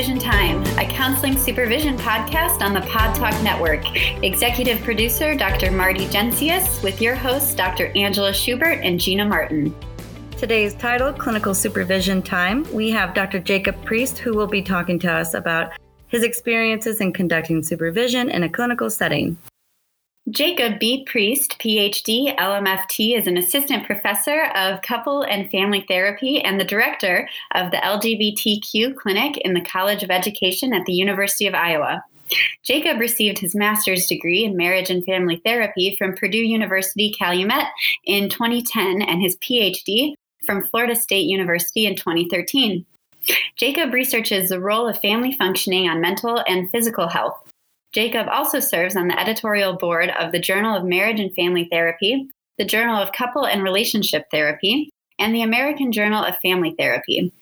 Supervision Time, a counseling supervision podcast on the Pod Talk Network. Executive producer Dr. Marty Jencius with your hosts Dr. Angela Schubert and Gina Martin. Today's title, Clinical Supervision Time, we have Dr. Jacob Priest who will be talking to us about his experiences in conducting supervision in a clinical setting. Jacob B. Priest, PhD, LMFT, is an assistant professor of couple and family therapy and the director of the LGBTQ clinic in the College of Education at the University of Iowa. Jacob received his master's degree in marriage and family therapy from Purdue University Calumet in 2010 and his PhD from Florida State University in 2013. Jacob researches the role of family functioning on mental and physical health. Jacob also serves on the editorial board of the Journal of Marriage and Family Therapy, the Journal of Couple and Relationship Therapy, and the American Journal of Family Therapy.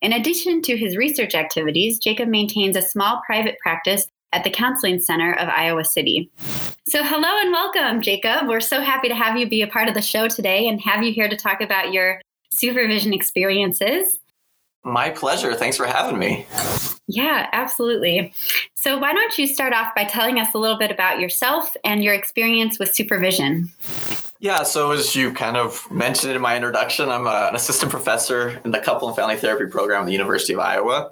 In addition to his research activities, Jacob maintains a small private practice at the Counseling Center of Iowa City. So, hello and welcome, Jacob. We're so happy to have you be a part of the show today and have you here to talk about your supervision experiences. My pleasure. Thanks for having me. Yeah, absolutely. So, why don't you start off by telling us a little bit about yourself and your experience with supervision? Yeah, so as you kind of mentioned in my introduction, I'm a, an assistant professor in the couple and family therapy program at the University of Iowa.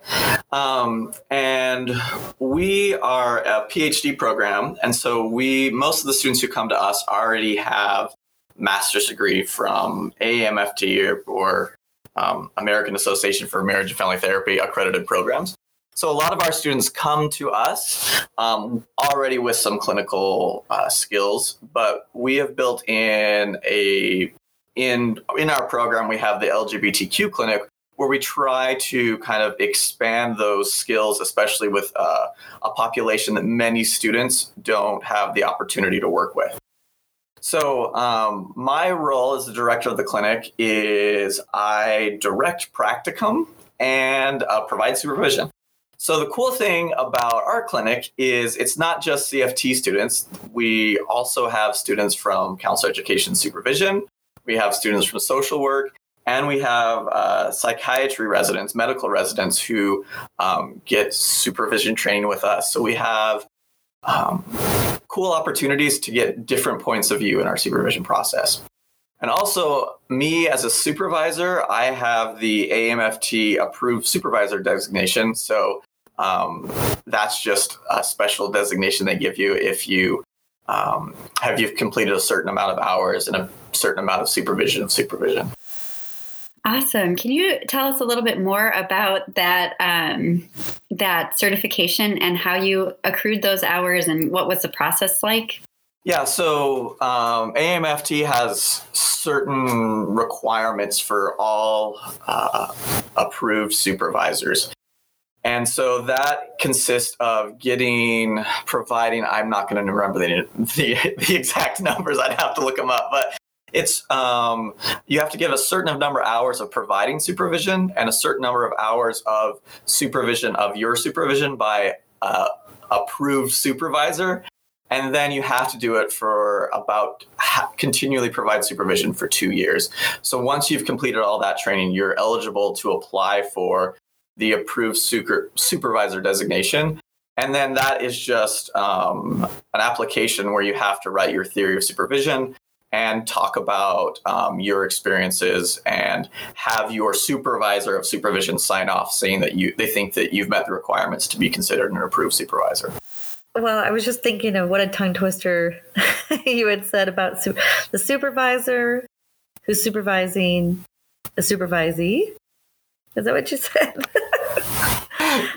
Um, and we are a PhD program. And so we, most of the students who come to us already have master's degree from AAMFT or, or um, American Association for Marriage and Family Therapy accredited programs. So a lot of our students come to us um, already with some clinical uh, skills, but we have built in a in in our program we have the LGBTQ clinic where we try to kind of expand those skills, especially with uh, a population that many students don't have the opportunity to work with. So, um, my role as the director of the clinic is I direct practicum and uh, provide supervision. So, the cool thing about our clinic is it's not just CFT students. We also have students from counselor education supervision, we have students from social work, and we have uh, psychiatry residents, medical residents who um, get supervision training with us. So, we have um, cool opportunities to get different points of view in our supervision process. And also, me as a supervisor, I have the AMFT approved supervisor designation. So um, that's just a special designation they give you if you um, have you've completed a certain amount of hours and a certain amount of supervision of supervision. Awesome. Can you tell us a little bit more about that um, that certification and how you accrued those hours and what was the process like? Yeah, so um, AMFT has certain requirements for all uh, approved supervisors. And so that consists of getting, providing, I'm not going to remember the, the, the, exact numbers, I'd have to look them up, but it's um, you have to give a certain number of hours of providing supervision and a certain number of hours of supervision of your supervision by uh, approved supervisor. And then you have to do it for about continually provide supervision for two years. So once you've completed all that training you're eligible to apply for the approved super- supervisor designation and then that is just um, an application where you have to write your theory of supervision and talk about um, your experiences and have your supervisor of supervision sign off saying that you they think that you've met the requirements to be considered an approved supervisor. Well, I was just thinking of what a tongue twister you had said about su- the supervisor who's supervising a supervisee. Is that what you said?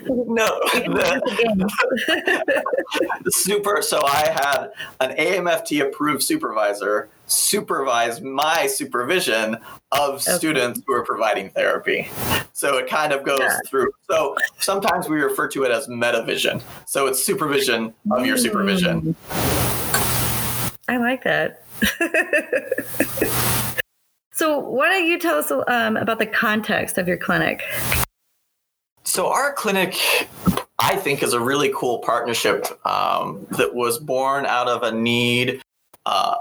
no, the, the super. So I had an AMFT approved supervisor supervise my supervision of okay. students who are providing therapy. So it kind of goes yeah. through. So sometimes we refer to it as metavision. So it's supervision of your supervision. Mm. I like that. So why don't you tell us um, about the context of your clinic? So our clinic, I think, is a really cool partnership um, that was born out of a need uh,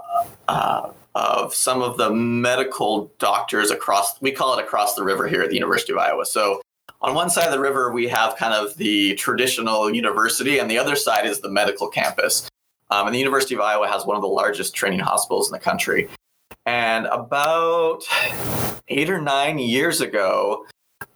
uh, of some of the medical doctors across. We call it across the river here at the University of Iowa. So on one side of the river, we have kind of the traditional university, and the other side is the medical campus. Um, and the University of Iowa has one of the largest training hospitals in the country. And about eight or nine years ago,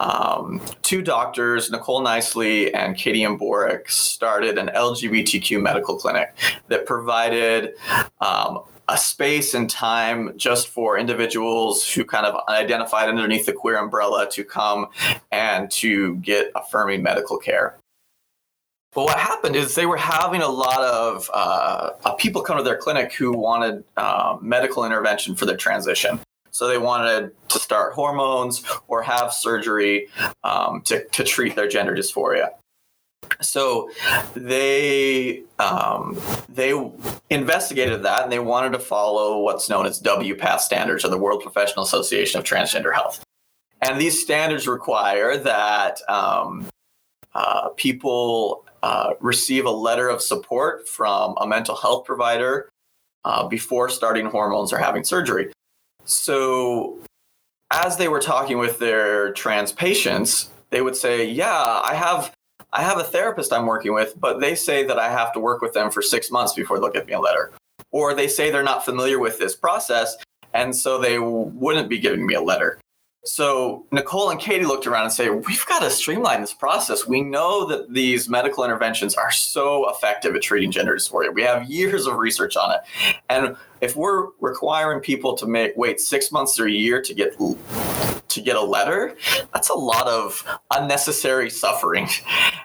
um, two doctors, Nicole Nisly and Katie Imborek, started an LGBTQ medical clinic that provided um, a space and time just for individuals who kind of identified underneath the queer umbrella to come and to get affirming medical care. But what happened is they were having a lot of uh, people come to their clinic who wanted uh, medical intervention for their transition. So they wanted to start hormones or have surgery um, to, to treat their gender dysphoria. So they um, they investigated that and they wanted to follow what's known as WPATH standards, or the World Professional Association of Transgender Health. And these standards require that um, uh, people uh, receive a letter of support from a mental health provider uh, before starting hormones or having surgery. So, as they were talking with their trans patients, they would say, "Yeah, I have I have a therapist I'm working with, but they say that I have to work with them for six months before they'll give me a letter, or they say they're not familiar with this process, and so they wouldn't be giving me a letter." So Nicole and Katie looked around and say, "We've got to streamline this process. We know that these medical interventions are so effective at treating gender dysphoria. We have years of research on it, and if we're requiring people to make wait six months or a year to get to get a letter, that's a lot of unnecessary suffering.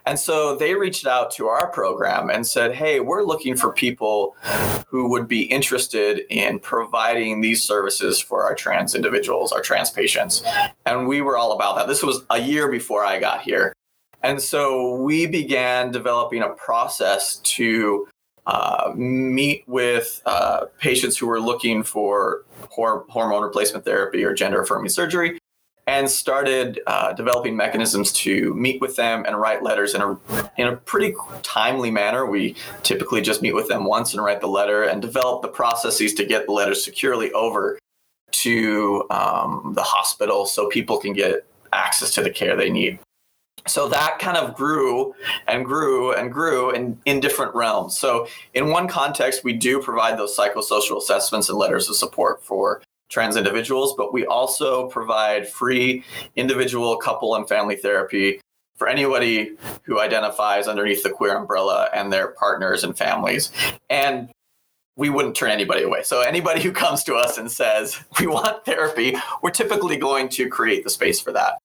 And so they reached out to our program and said, Hey, we're looking for people who would be interested in providing these services for our trans individuals, our trans patients. And we were all about that. This was a year before I got here. And so we began developing a process to uh, meet with uh, patients who were looking for hor- hormone replacement therapy or gender affirming surgery and started uh, developing mechanisms to meet with them and write letters in a in a pretty timely manner. We typically just meet with them once and write the letter and develop the processes to get the letters securely over to um, the hospital so people can get access to the care they need. So that kind of grew and grew and grew in, in different realms. So, in one context, we do provide those psychosocial assessments and letters of support for trans individuals, but we also provide free individual, couple, and family therapy for anybody who identifies underneath the queer umbrella and their partners and families. And we wouldn't turn anybody away. So anybody who comes to us and says, we want therapy, we're typically going to create the space for that.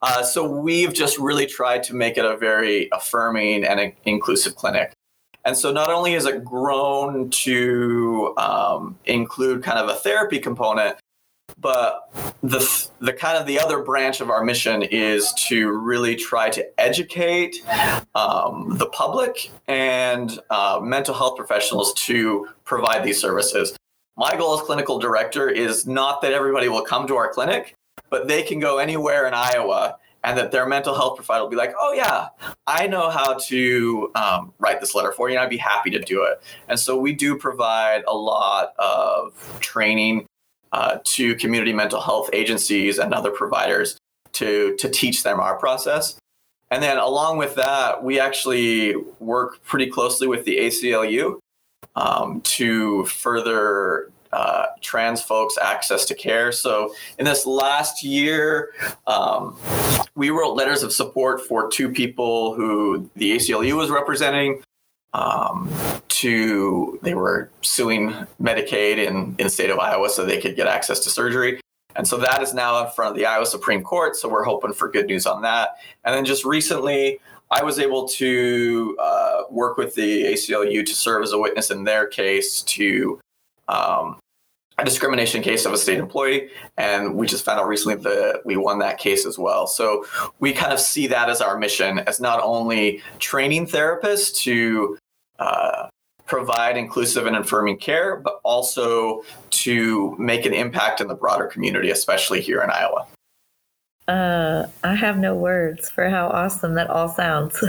Uh, so we've just really tried to make it a very affirming and inclusive clinic. And so not only has it grown to um, include kind of a therapy component, but the the kind of the other branch of our mission is to really try to educate um, the public and uh, mental health professionals to provide these services. My goal as clinical director is not that everybody will come to our clinic, but they can go anywhere in Iowa and that their mental health provider will be like, oh, yeah, I know how to um, write this letter for you, and I'd be happy to do it. And so we do provide a lot of training uh, to community mental health agencies and other providers to, to teach them our process. And then along with that, we actually work pretty closely with the ACLU um, to further uh, trans folks access to care. So in this last year, um, we wrote letters of support for two people who the ACLU was representing. Um, to they were suing Medicaid in, in the state of Iowa so they could get access to surgery. And so that is now in front of the Iowa Supreme Court. So we're hoping for good news on that. And then just recently, I was able to uh, work with the ACLU to serve as a witness in their case to um, a discrimination case of a state employee, and we just found out recently that we won that case as well. So we kind of see that as our mission, as not only training therapists to uh, provide inclusive and affirming care, but also to make an impact in the broader community, especially here in Iowa. Uh, I have no words for how awesome that all sounds.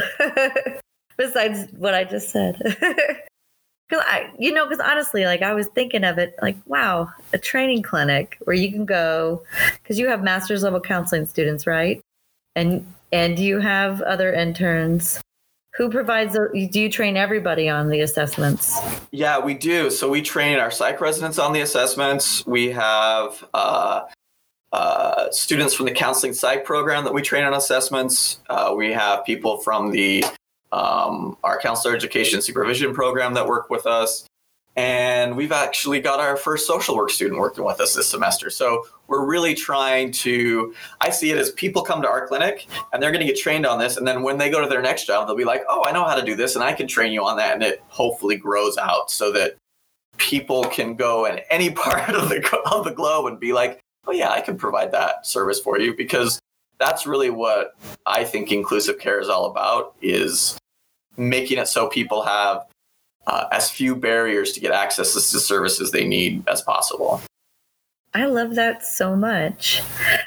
Besides what I just said. Cause I, you know, because honestly, like I was thinking of it, like, wow, a training clinic where you can go, because you have master's level counseling students, right? and and you have other interns. Who provides? Do you train everybody on the assessments? Yeah, we do. So we train our psych residents on the assessments. We have uh, uh, students from the counseling psych program that we train on assessments. Uh, we have people from the um, our counselor education supervision program that work with us. And we've actually got our first social work student working with us this semester. So we're really trying to, I see it as people come to our clinic and they're going to get trained on this. And then when they go to their next job, they'll be like, oh, I know how to do this and I can train you on that. And it hopefully grows out so that people can go in any part of the, of the globe and be like, oh, yeah, I can provide that service for you because that's really what I think inclusive care is all about is making it so people have uh, as few barriers to get access to services they need as possible. I love that so much.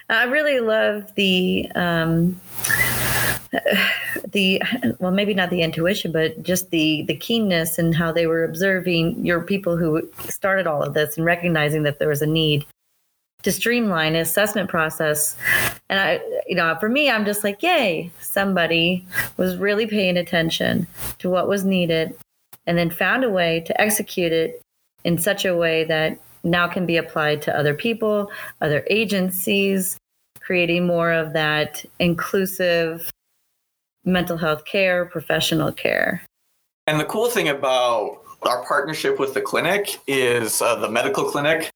I really love the um, the well, maybe not the intuition, but just the the keenness and how they were observing your people who started all of this and recognizing that there was a need to streamline assessment process. And I, you know, for me, I'm just like, yay, somebody was really paying attention to what was needed and then found a way to execute it in such a way that now can be applied to other people, other agencies, creating more of that inclusive mental health care, professional care. And the cool thing about our partnership with the clinic is uh, the medical clinic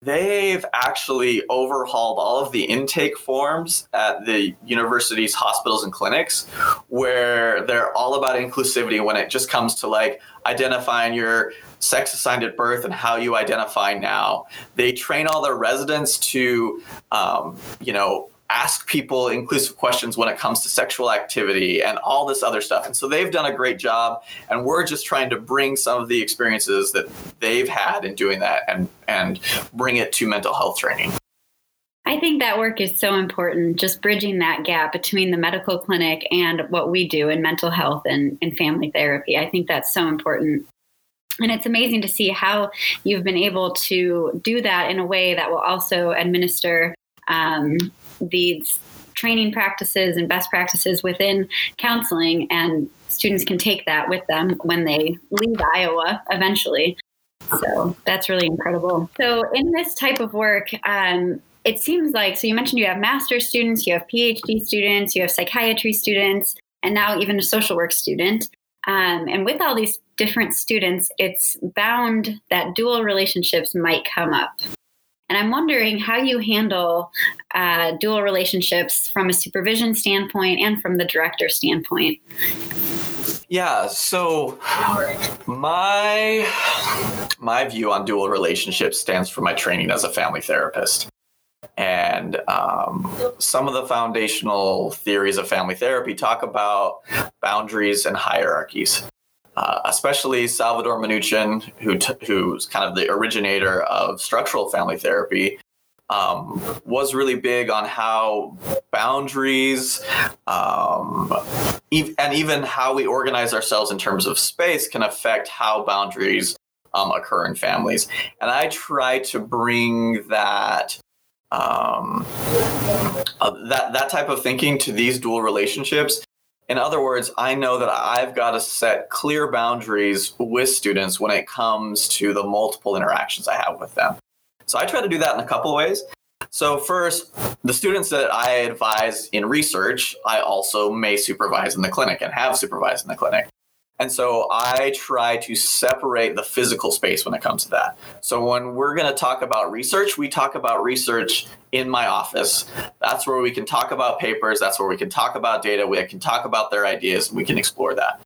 They've actually overhauled all of the intake forms at the university's hospitals and clinics, where they're all about inclusivity when it just comes to like identifying your sex assigned at birth and how you identify now. They train all their residents to, um, you know, ask people inclusive questions when it comes to sexual activity and all this other stuff. And so they've done a great job and we're just trying to bring some of the experiences that they've had in doing that and and bring it to mental health training. I think that work is so important, just bridging that gap between the medical clinic and what we do in mental health and, and family therapy. I think that's so important. And it's amazing to see how you've been able to do that in a way that will also administer um, these training practices and best practices within counseling, and students can take that with them when they leave Iowa eventually. So that's really incredible. So, in this type of work, um, it seems like so you mentioned you have master's students, you have PhD students, you have psychiatry students, and now even a social work student. Um, and with all these different students, it's bound that dual relationships might come up. And I'm wondering how you handle uh, dual relationships from a supervision standpoint and from the director standpoint. Yeah, so my my view on dual relationships stands for my training as a family therapist. And um, some of the foundational theories of family therapy talk about boundaries and hierarchies. Uh, especially Salvador Minuchin, who t- who's kind of the originator of structural family therapy, um, was really big on how boundaries um, and even how we organize ourselves in terms of space can affect how boundaries um, occur in families. And I try to bring that um, uh, that that type of thinking to these dual relationships in other words, I know that I've got to set clear boundaries with students when it comes to the multiple interactions I have with them. So I try to do that in a couple of ways. So, first, the students that I advise in research, I also may supervise in the clinic and have supervised in the clinic. And so I try to separate the physical space when it comes to that. So when we're going to talk about research, we talk about research in my office. That's where we can talk about papers. That's where we can talk about data. We can talk about their ideas we can explore that.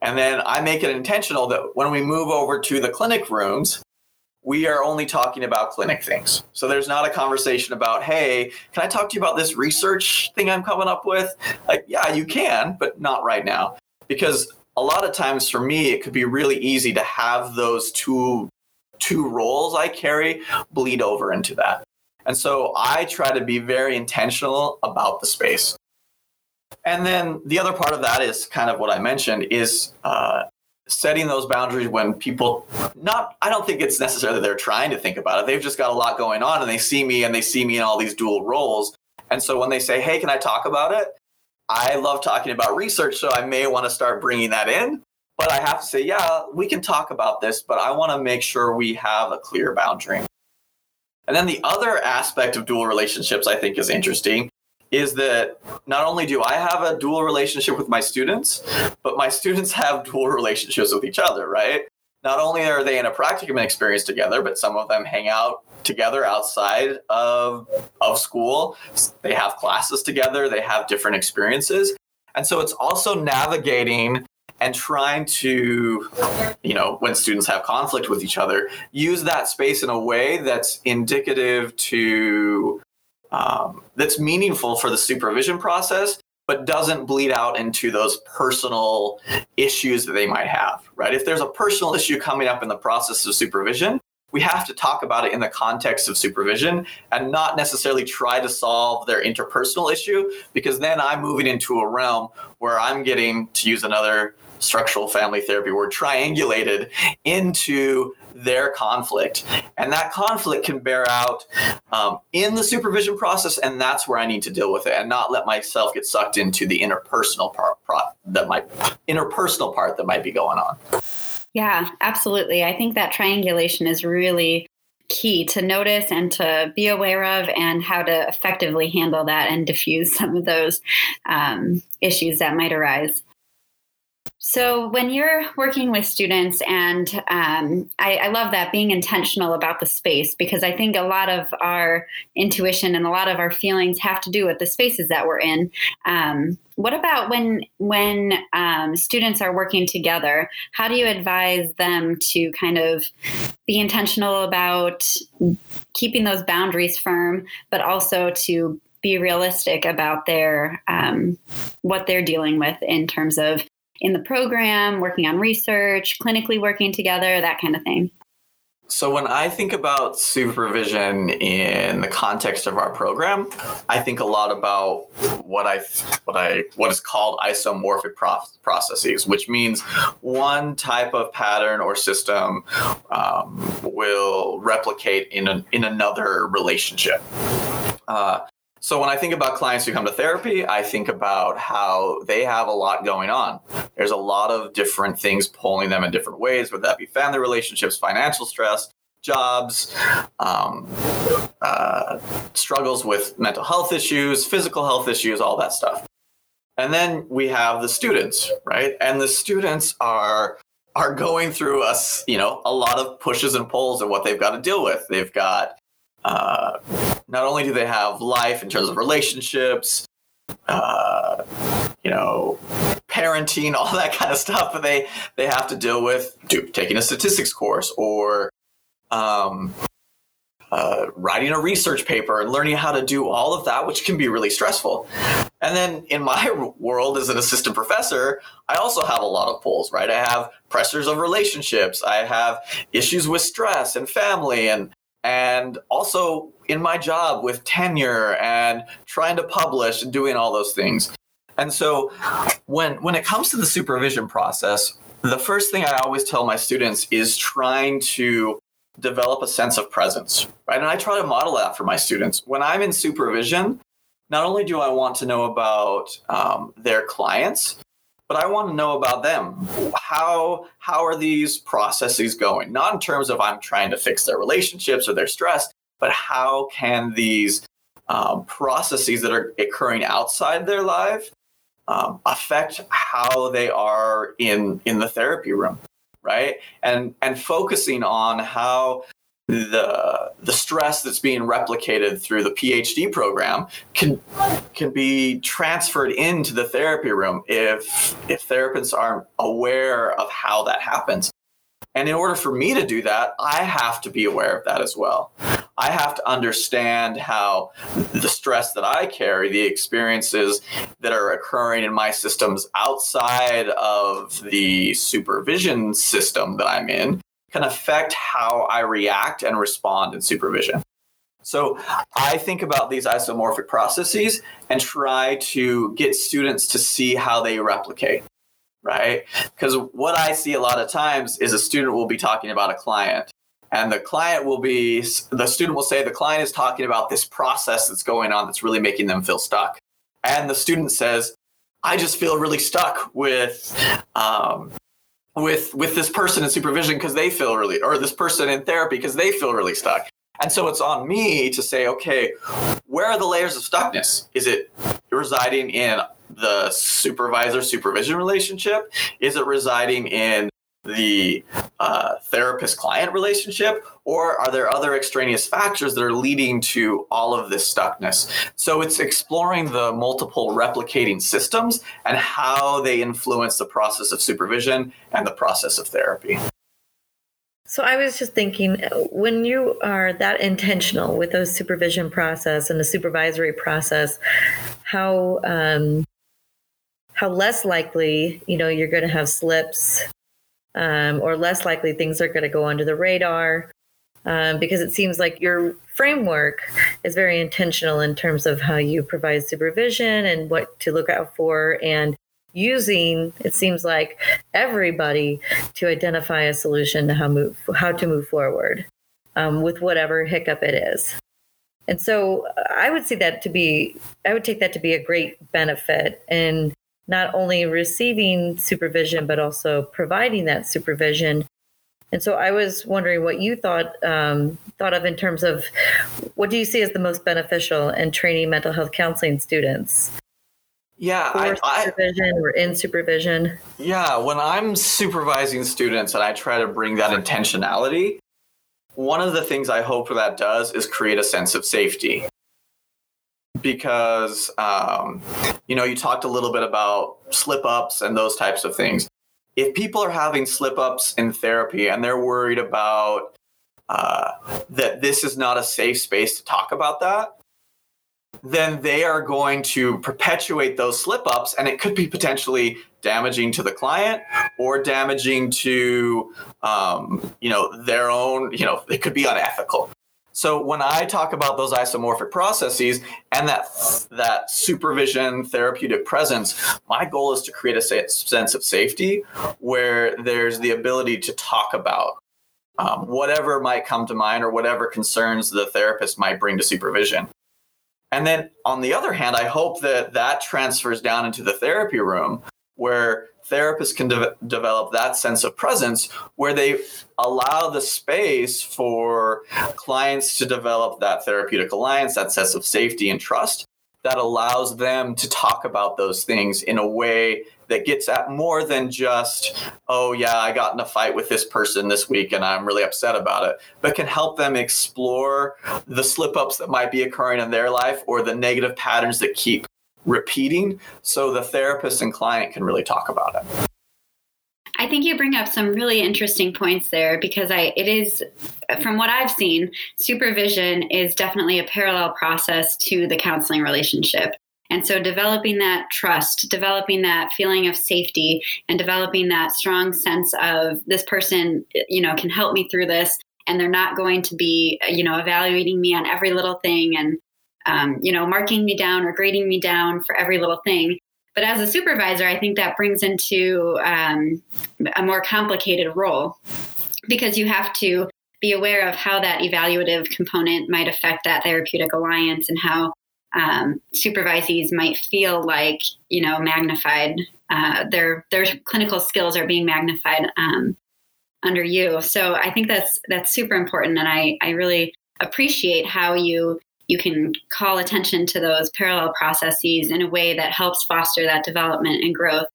And then I make it intentional that when we move over to the clinic rooms, we are only talking about clinic things. So there's not a conversation about, hey, can I talk to you about this research thing I'm coming up with? Like, yeah, you can, but not right now. Because a lot of times for me, it could be really easy to have those two two roles I carry bleed over into that. And so I try to be very intentional about the space. And then the other part of that is kind of what I mentioned is uh, setting those boundaries when people not I don't think it's necessarily they're trying to think about it. They've just got a lot going on and they see me and they see me in all these dual roles And so when they say, hey, can I talk about it? I love talking about research, so I may want to start bringing that in. But I have to say, yeah, we can talk about this, but I want to make sure we have a clear boundary. And then the other aspect of dual relationships I think is interesting is that not only do I have a dual relationship with my students, but my students have dual relationships with each other, right? Not only are they in a practicum experience together, but some of them hang out together outside of, of school. They have classes together, they have different experiences. And so it's also navigating and trying to, you know, when students have conflict with each other, use that space in a way that's indicative to, um, that's meaningful for the supervision process, but doesn't bleed out into those personal issues that they might have, right? If there's a personal issue coming up in the process of supervision, we have to talk about it in the context of supervision and not necessarily try to solve their interpersonal issue because then I'm moving into a realm where I'm getting to use another structural family therapy word triangulated into their conflict. And that conflict can bear out um, in the supervision process and that's where i need to deal with it and not let myself get sucked into the interpersonal part, part that might interpersonal part that might be going on yeah absolutely. I think that triangulation is really key to notice and to be aware of and how to effectively handle that and diffuse some of those um, issues that might arise so, when you're working with students, and um, I, I, love that being intentional about the space because I think a lot of our intuition and a lot of our feelings have to do with the spaces that we're in. Um, what about when when um, students are working together? How do you advise them to kind of be intentional about keeping those boundaries firm, but also to be realistic about their um, what they're dealing with in terms of in the program, working on research, clinically working together, that kind of thing? So when I think about supervision in the context of our program, I think a lot about what I what I what is called isomorphic processes, which means one type of pattern or system um, will replicate in a, in another relationship. Uh, so when I think about clients who come to therapy, I think about how they have a lot going on. There's a lot of different things pulling them in different ways, whether that be family relationships, financial stress, jobs, um, uh, struggles with mental health issues, physical health issues, all that stuff. And then we have the students, right? And the students are are going through us, you know, a lot of pushes and pulls and what they've got to deal with. They've got uh, not only do they have life in terms of relationships, uh, you know, parenting, all that kind of stuff, but they they have to deal with do, taking a statistics course or um, uh, writing a research paper and learning how to do all of that, which can be really stressful. And then in my world as an assistant professor, I also have a lot of pulls, right? I have pressures of relationships, I have issues with stress and family, and and also in my job with tenure and trying to publish and doing all those things. And so when when it comes to the supervision process, the first thing I always tell my students is trying to develop a sense of presence, right? And I try to model that for my students. When I'm in supervision, not only do I want to know about um, their clients, but I want to know about them. How how are these processes going? Not in terms of I'm trying to fix their relationships or their stress, but how can these um, processes that are occurring outside their life um, affect how they are in in the therapy room, right? And and focusing on how the the stress that's being replicated through the PhD program can can be transferred into the therapy room if if therapists aren't aware of how that happens. And in order for me to do that, I have to be aware of that as well. I have to understand how the stress that I carry, the experiences that are occurring in my systems outside of the supervision system that I'm in, can affect how I react and respond in supervision. So I think about these isomorphic processes and try to get students to see how they replicate, right? Because what I see a lot of times is a student will be talking about a client and the client will be the student will say the client is talking about this process that's going on that's really making them feel stuck and the student says i just feel really stuck with um, with with this person in supervision because they feel really or this person in therapy because they feel really stuck. And so it's on me to say okay where are the layers of stuckness? Is it residing in the supervisor supervision relationship? Is it residing in the uh, therapist client relationship, or are there other extraneous factors that are leading to all of this stuckness? So it's exploring the multiple replicating systems and how they influence the process of supervision and the process of therapy. So I was just thinking when you are that intentional with those supervision process and the supervisory process, how um, how less likely you know you're going to have slips um, or less likely things are going to go under the radar um, because it seems like your framework is very intentional in terms of how you provide supervision and what to look out for and using it seems like everybody to identify a solution to how move how to move forward um, with whatever hiccup it is. And so i would see that to be i would take that to be a great benefit and not only receiving supervision but also providing that supervision. And so I was wondering what you thought um, thought of in terms of what do you see as the most beneficial in training mental health counseling students? Yeah, I, supervision I, or in supervision. Yeah, when I'm supervising students and I try to bring that intentionality, one of the things I hope that does is create a sense of safety because um, you know you talked a little bit about slip ups and those types of things. If people are having slip ups in therapy and they're worried about uh, that this is not a safe space to talk about that then they are going to perpetuate those slip ups and it could be potentially damaging to the client or damaging to um, you know their own you know it could be unethical so when I talk about those isomorphic processes and that that supervision therapeutic presence, my goal is to create a sense of safety where there's the ability to talk about um, whatever might come to mind or whatever concerns the therapist might bring to supervision. And then on the other hand, I hope that that transfers down into the therapy room where therapists can de- develop that sense of presence where they allow the space for clients to develop that therapeutic alliance, that sense of safety and trust that allows them to talk about those things in a way that gets at more than just, oh, yeah, I got in a fight with this person this week and I'm really upset about it, but can help them explore the slip ups that might be occurring in their life or the negative patterns that keep repeating so the therapist and client can really talk about it. I think you bring up some really interesting points there because I it is from what I've seen, supervision is definitely a parallel process to the counseling relationship. And so developing that trust, developing that feeling of safety and developing that strong sense of this person, you know, can help me through this and they're not going to be, you know, evaluating me on every little thing and um, you know, marking me down or grading me down for every little thing. But as a supervisor, I think that brings into um, a more complicated role because you have to be aware of how that evaluative component might affect that therapeutic alliance and how um, supervisees might feel like you know magnified uh, their their clinical skills are being magnified um, under you so i think that's that's super important and i i really appreciate how you you can call attention to those parallel processes in a way that helps foster that development and growth.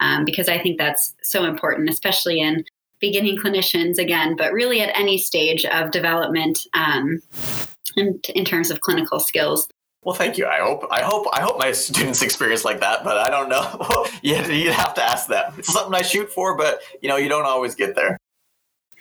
Um, because I think that's so important, especially in beginning clinicians again, but really at any stage of development um, in, in terms of clinical skills. Well, thank you. I hope I hope I hope my students experience like that, but I don't know. you you'd have to ask them. It's something I shoot for, but you know, you don't always get there.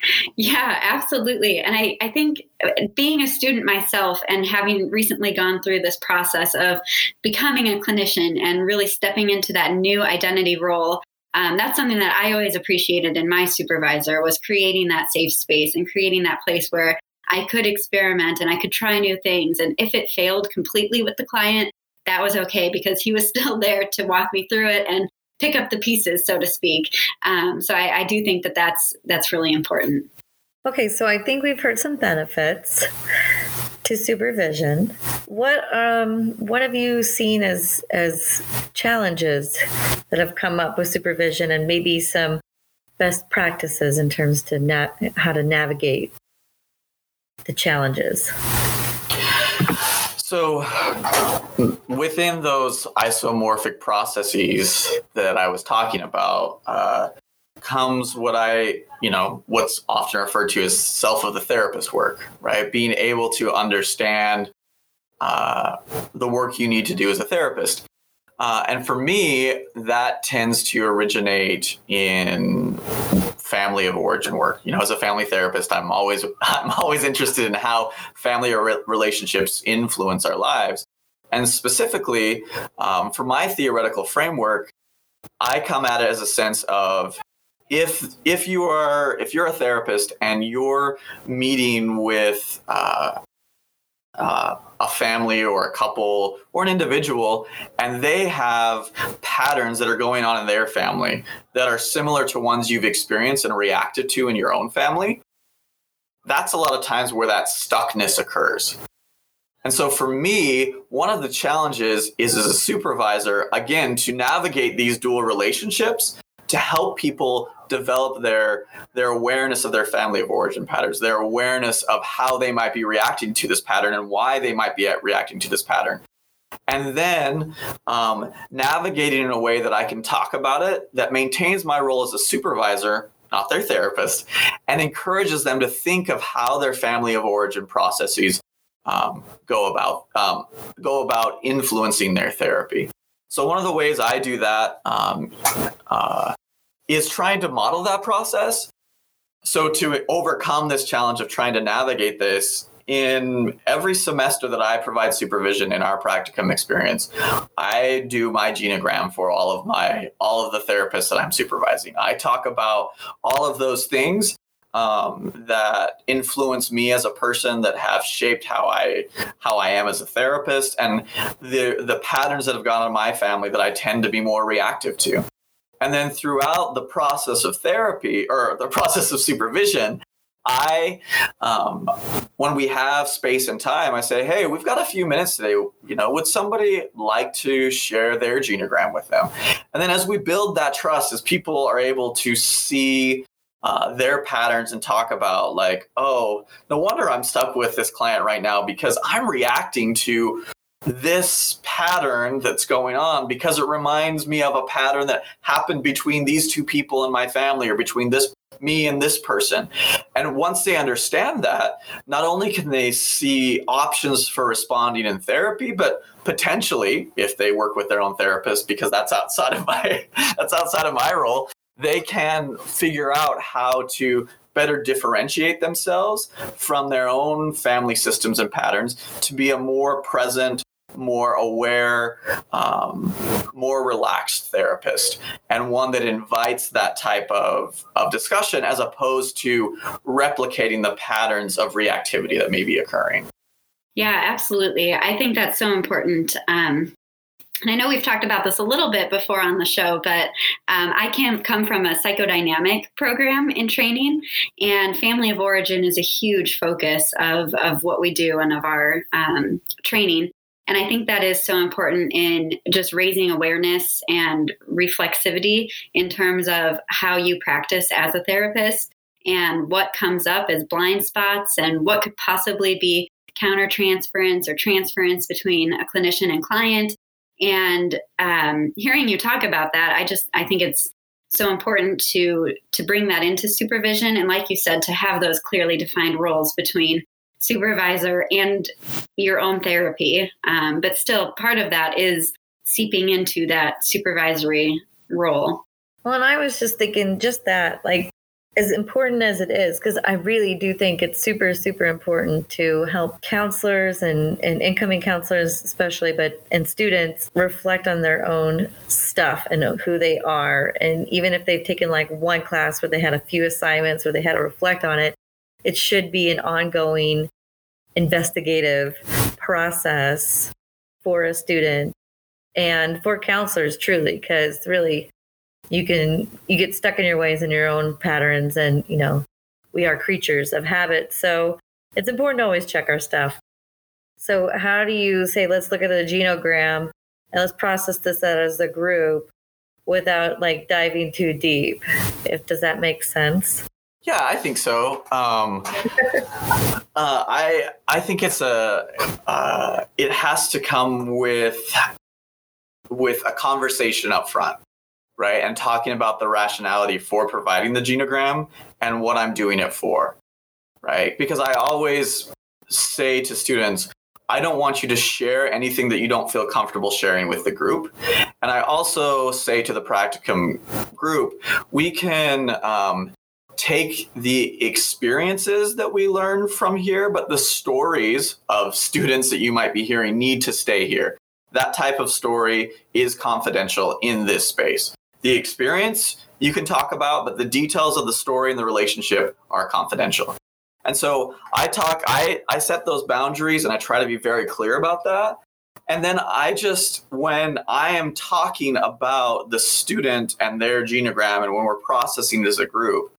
Yeah, absolutely. And I, I think uh, being a student myself and having recently gone through this process of becoming a clinician and really stepping into that new identity role, um, that's something that I always appreciated in my supervisor was creating that safe space and creating that place where I could experiment and I could try new things. And if it failed completely with the client, that was okay because he was still there to walk me through it and pick up the pieces, so to speak. Um, so I, I do think that that's that's really important. Okay, so I think we've heard some benefits to supervision. What um what have you seen as as challenges that have come up with supervision and maybe some best practices in terms to na- how to navigate the challenges? So, within those isomorphic processes that I was talking about, uh, comes what I, you know, what's often referred to as self of the therapist work, right? Being able to understand uh, the work you need to do as a therapist. Uh, and for me, that tends to originate in family of origin work. You know, as a family therapist, I'm always I'm always interested in how family relationships influence our lives. And specifically, um, for my theoretical framework, I come at it as a sense of if if you are if you're a therapist and you're meeting with uh, uh, a family or a couple or an individual and they have patterns that are going on in their family that are similar to ones you've experienced and reacted to in your own family that's a lot of times where that stuckness occurs. And so for me, one of the challenges is as a supervisor, again, to navigate these dual relationships to help people develop their their awareness of their family of origin patterns, their awareness of how they might be reacting to this pattern and why they might be reacting to this pattern. And then um, navigating in a way that I can talk about it that maintains my role as a supervisor, not their therapist, and encourages them to think of how their family of origin processes um, go about um, go about influencing their therapy. So one of the ways I do that um, uh, is trying to model that process. So, to overcome this challenge of trying to navigate this, in every semester that I provide supervision in our practicum experience, I do my genogram for all of my all of the therapists that I'm supervising. I talk about all of those things um, that influence me as a person that have shaped how I how I am as a therapist and the the patterns that have gone on in my family that I tend to be more reactive to. And then throughout the process of therapy or the process of supervision, I, um, when we have space and time, I say, hey, we've got a few minutes today. You know, would somebody like to share their genogram with them? And then as we build that trust, as people are able to see uh, their patterns and talk about, like, oh, no wonder I'm stuck with this client right now because I'm reacting to this pattern that's going on because it reminds me of a pattern that happened between these two people in my family or between this me and this person. And once they understand that, not only can they see options for responding in therapy, but potentially if they work with their own therapist because that's outside of my that's outside of my role, they can figure out how to better differentiate themselves from their own family systems and patterns to be a more present more aware, um, more relaxed therapist, and one that invites that type of, of discussion as opposed to replicating the patterns of reactivity that may be occurring. Yeah, absolutely. I think that's so important. Um, and I know we've talked about this a little bit before on the show, but um, I can come from a psychodynamic program in training, and family of origin is a huge focus of, of what we do and of our um, training. And I think that is so important in just raising awareness and reflexivity in terms of how you practice as a therapist and what comes up as blind spots and what could possibly be countertransference or transference between a clinician and client. And um, hearing you talk about that, I just I think it's so important to to bring that into supervision and, like you said, to have those clearly defined roles between supervisor and your own therapy. Um, but still, part of that is seeping into that supervisory role. Well, and I was just thinking just that, like, as important as it is, because I really do think it's super, super important to help counselors and, and incoming counselors, especially, but and students reflect on their own stuff and who they are. And even if they've taken like one class where they had a few assignments where they had to reflect on it, it should be an ongoing investigative process for a student and for counselors truly because really you can you get stuck in your ways and your own patterns and you know we are creatures of habit. So it's important to always check our stuff. So, how do you say, let's look at the genogram and let's process this out as a group without like diving too deep? If does that make sense? Yeah, I think so. Um, uh, I I think it's a uh, it has to come with with a conversation up front, right? And talking about the rationality for providing the genogram and what I'm doing it for, right? Because I always say to students, I don't want you to share anything that you don't feel comfortable sharing with the group. And I also say to the practicum group, we can um, take the experiences that we learn from here, but the stories of students that you might be hearing need to stay here. That type of story is confidential in this space. The experience you can talk about, but the details of the story and the relationship are confidential. And so I talk, I, I set those boundaries and I try to be very clear about that. And then I just, when I am talking about the student and their genogram and when we're processing as a group,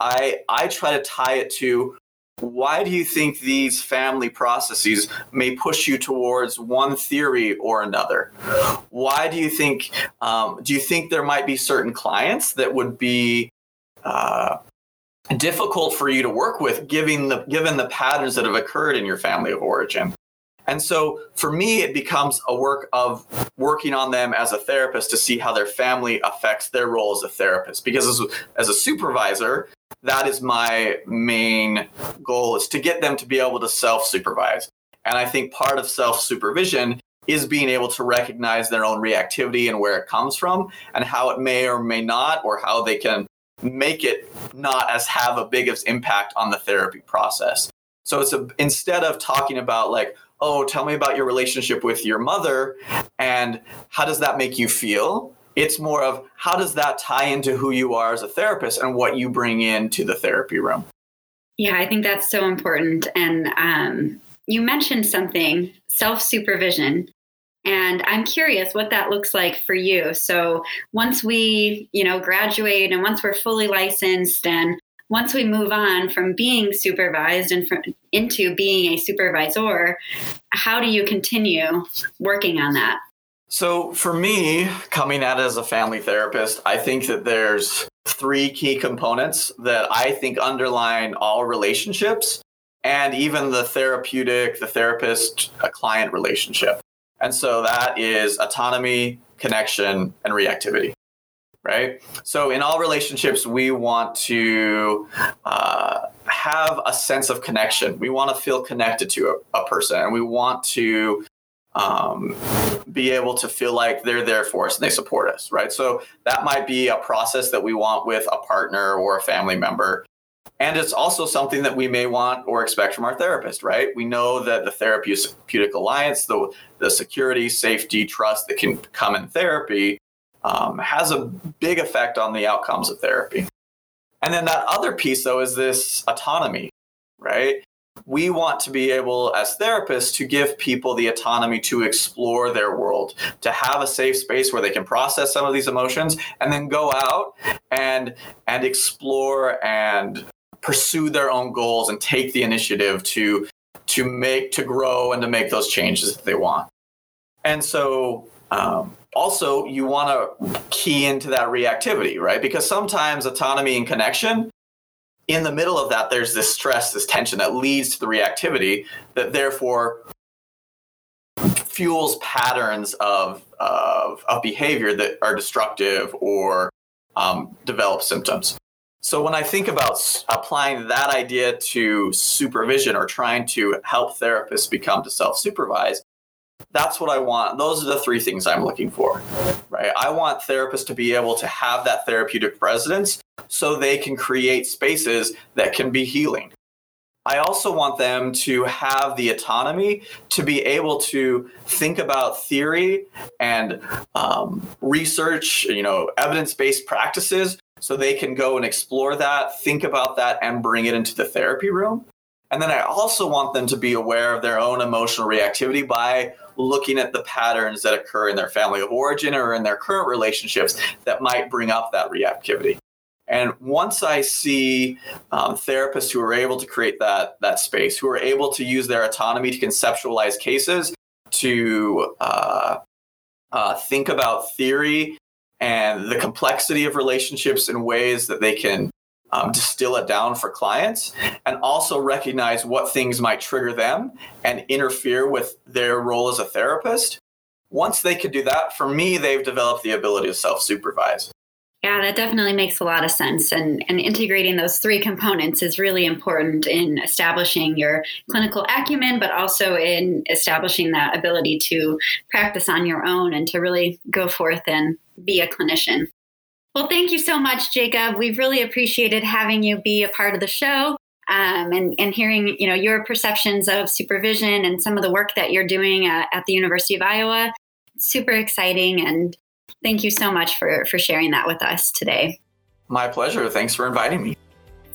I, I try to tie it to why do you think these family processes may push you towards one theory or another? Why do you think, um, do you think there might be certain clients that would be uh, difficult for you to work with given the given the patterns that have occurred in your family of origin and so for me it becomes a work of working on them as a therapist to see how their family affects their role as a therapist because as, as a supervisor that is my main goal is to get them to be able to self-supervise and i think part of self-supervision is being able to recognize their own reactivity and where it comes from and how it may or may not or how they can make it not as have a biggest impact on the therapy process. So it's a, instead of talking about like, oh, tell me about your relationship with your mother and how does that make you feel? It's more of how does that tie into who you are as a therapist and what you bring into the therapy room. Yeah, I think that's so important. And um, you mentioned something self supervision. And I'm curious what that looks like for you. So once we, you know, graduate and once we're fully licensed and once we move on from being supervised and from, into being a supervisor, how do you continue working on that? So, for me, coming at it as a family therapist, I think that there's three key components that I think underline all relationships and even the therapeutic, the therapist a client relationship. And so that is autonomy, connection, and reactivity. Right. So in all relationships, we want to uh, have a sense of connection. We want to feel connected to a, a person, and we want to um, be able to feel like they're there for us and they support us, right? So that might be a process that we want with a partner or a family member. And it's also something that we may want or expect from our therapist, right? We know that the therapeutic alliance, the, the security, safety, trust that can come in therapy um, has a big effect on the outcomes of therapy. And then that other piece, though, is this autonomy, right? We want to be able, as therapists, to give people the autonomy to explore their world, to have a safe space where they can process some of these emotions, and then go out and and explore and pursue their own goals and take the initiative to to make to grow and to make those changes that they want. And so um, also you want to key into that reactivity right? Because sometimes autonomy and connection in the middle of that there's this stress this tension that leads to the reactivity that therefore fuels patterns of, of, of behavior that are destructive or um, develop symptoms. So when I think about applying that idea to supervision or trying to help therapists become to self-supervise, that's what I want. Those are the three things I'm looking for. Right? I want therapists to be able to have that therapeutic presence so they can create spaces that can be healing. I also want them to have the autonomy to be able to think about theory and um, research, you know, evidence-based practices so they can go and explore that, think about that, and bring it into the therapy room. And then I also want them to be aware of their own emotional reactivity by looking at the patterns that occur in their family of origin or in their current relationships that might bring up that reactivity. And once I see um, therapists who are able to create that that space, who are able to use their autonomy to conceptualize cases, to uh, uh, think about theory and the complexity of relationships in ways that they can um, distill it down for clients and also recognize what things might trigger them and interfere with their role as a therapist. Once they can do that, for me, they've developed the ability to self supervise. Yeah, that definitely makes a lot of sense. And, and integrating those three components is really important in establishing your clinical acumen, but also in establishing that ability to practice on your own and to really go forth and be a clinician. Well, thank you so much, Jacob. We've really appreciated having you be a part of the show. Um, and, and hearing you know your perceptions of supervision and some of the work that you're doing at, at the University of Iowa. Super exciting, and thank you so much for for sharing that with us today. My pleasure. Thanks for inviting me.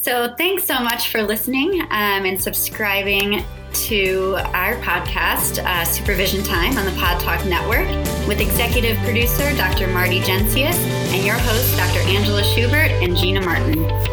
So, thanks so much for listening um, and subscribing to our podcast, uh, Supervision Time, on the Pod Talk Network, with executive producer Dr. Marty Jencius and your hosts, Dr. Angela Schubert and Gina Martin.